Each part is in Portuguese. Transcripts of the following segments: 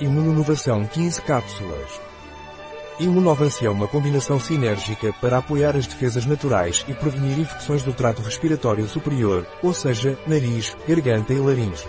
Imunonovação 15 cápsulas. Imunovance é uma combinação sinérgica para apoiar as defesas naturais e prevenir infecções do trato respiratório superior, ou seja, nariz, garganta e laringe.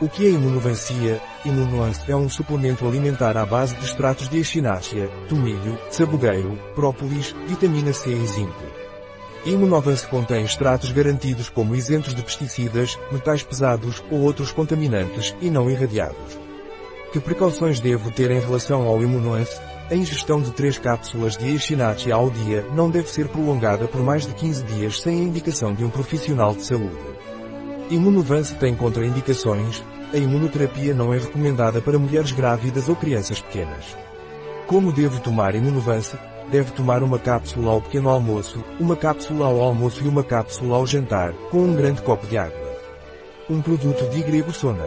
O que é imunovancia? Imunuance é um suplemento alimentar à base de extratos de echinácea, tomilho, sabugueiro, própolis, vitamina C e zinco. Imunovance contém extratos garantidos como isentos de pesticidas, metais pesados ou outros contaminantes e não irradiados. Que precauções devo ter em relação ao Immunoance? A ingestão de 3 cápsulas de Echinacea ao dia não deve ser prolongada por mais de 15 dias sem a indicação de um profissional de saúde. Imunovance tem contraindicações. A imunoterapia não é recomendada para mulheres grávidas ou crianças pequenas. Como devo tomar Imunovance? Deve tomar uma cápsula ao pequeno almoço, uma cápsula ao almoço e uma cápsula ao jantar, com um grande copo de água. Um produto de Grego Sona.